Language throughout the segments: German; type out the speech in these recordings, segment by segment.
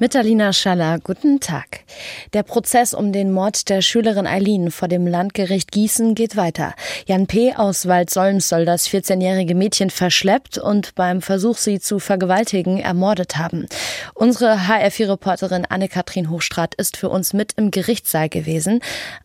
Mit Alina Schaller, guten Tag. Der Prozess um den Mord der Schülerin Eileen vor dem Landgericht Gießen geht weiter. Jan P. aus Waldsolms soll das 14-jährige Mädchen verschleppt und beim Versuch, sie zu vergewaltigen, ermordet haben. Unsere HR4-Reporterin Anne-Kathrin Hochstrat ist für uns mit im Gerichtssaal gewesen.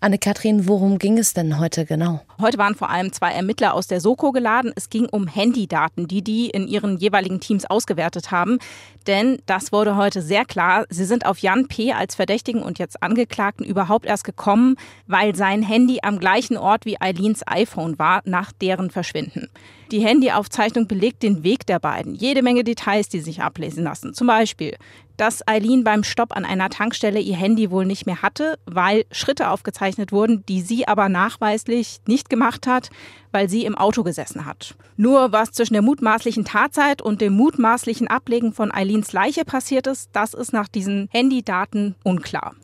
Anne-Kathrin, worum ging es denn heute genau? Heute waren vor allem zwei Ermittler aus der Soko geladen. Es ging um Handydaten, die die in ihren jeweiligen Teams ausgewertet haben. Denn das wurde heute sehr klar. Sie sind auf Jan P. als Verdächtigen und jetzt Angeklagten überhaupt erst gekommen, weil sein Handy am gleichen Ort wie Eileens iPhone war nach deren Verschwinden. Die Handyaufzeichnung belegt den Weg der beiden. Jede Menge Details, die sich ablesen lassen. Zum Beispiel, dass Eileen beim Stopp an einer Tankstelle ihr Handy wohl nicht mehr hatte, weil Schritte aufgezeichnet wurden, die sie aber nachweislich nicht gemacht hat, weil sie im Auto gesessen hat. Nur was zwischen der mutmaßlichen Tatzeit und dem mutmaßlichen Ablegen von Eileens Leiche passiert ist, das ist nach diesen Handydaten unklar.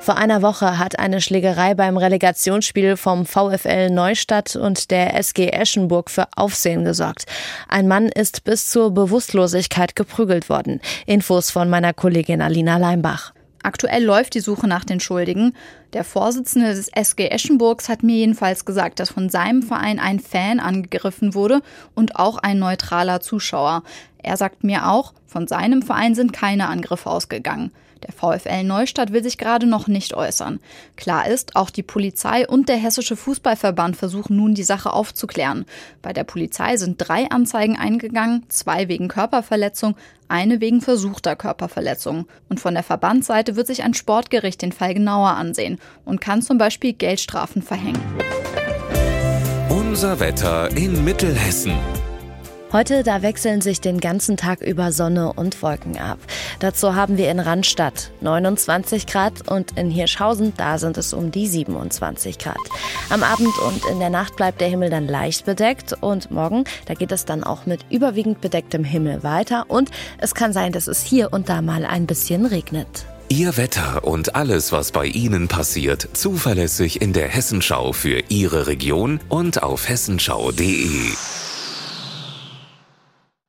Vor einer Woche hat eine Schlägerei beim Relegationsspiel vom VfL Neustadt und der SG Eschenburg für Aufsehen gesorgt. Ein Mann ist bis zur Bewusstlosigkeit geprügelt worden. Infos von meiner Kollegin Alina Leimbach. Aktuell läuft die Suche nach den Schuldigen. Der Vorsitzende des SG Eschenburgs hat mir jedenfalls gesagt, dass von seinem Verein ein Fan angegriffen wurde und auch ein neutraler Zuschauer. Er sagt mir auch, von seinem Verein sind keine Angriffe ausgegangen. Der VfL Neustadt will sich gerade noch nicht äußern. Klar ist, auch die Polizei und der Hessische Fußballverband versuchen nun, die Sache aufzuklären. Bei der Polizei sind drei Anzeigen eingegangen, zwei wegen Körperverletzung, eine wegen versuchter Körperverletzung. Und von der Verbandsseite wird sich ein Sportgericht den Fall genauer ansehen und kann zum Beispiel Geldstrafen verhängen. Unser Wetter in Mittelhessen. Heute, da wechseln sich den ganzen Tag über Sonne und Wolken ab. Dazu haben wir in Randstadt 29 Grad und in Hirschhausen, da sind es um die 27 Grad. Am Abend und in der Nacht bleibt der Himmel dann leicht bedeckt und morgen, da geht es dann auch mit überwiegend bedecktem Himmel weiter und es kann sein, dass es hier und da mal ein bisschen regnet. Ihr Wetter und alles, was bei Ihnen passiert, zuverlässig in der Hessenschau für Ihre Region und auf hessenschau.de.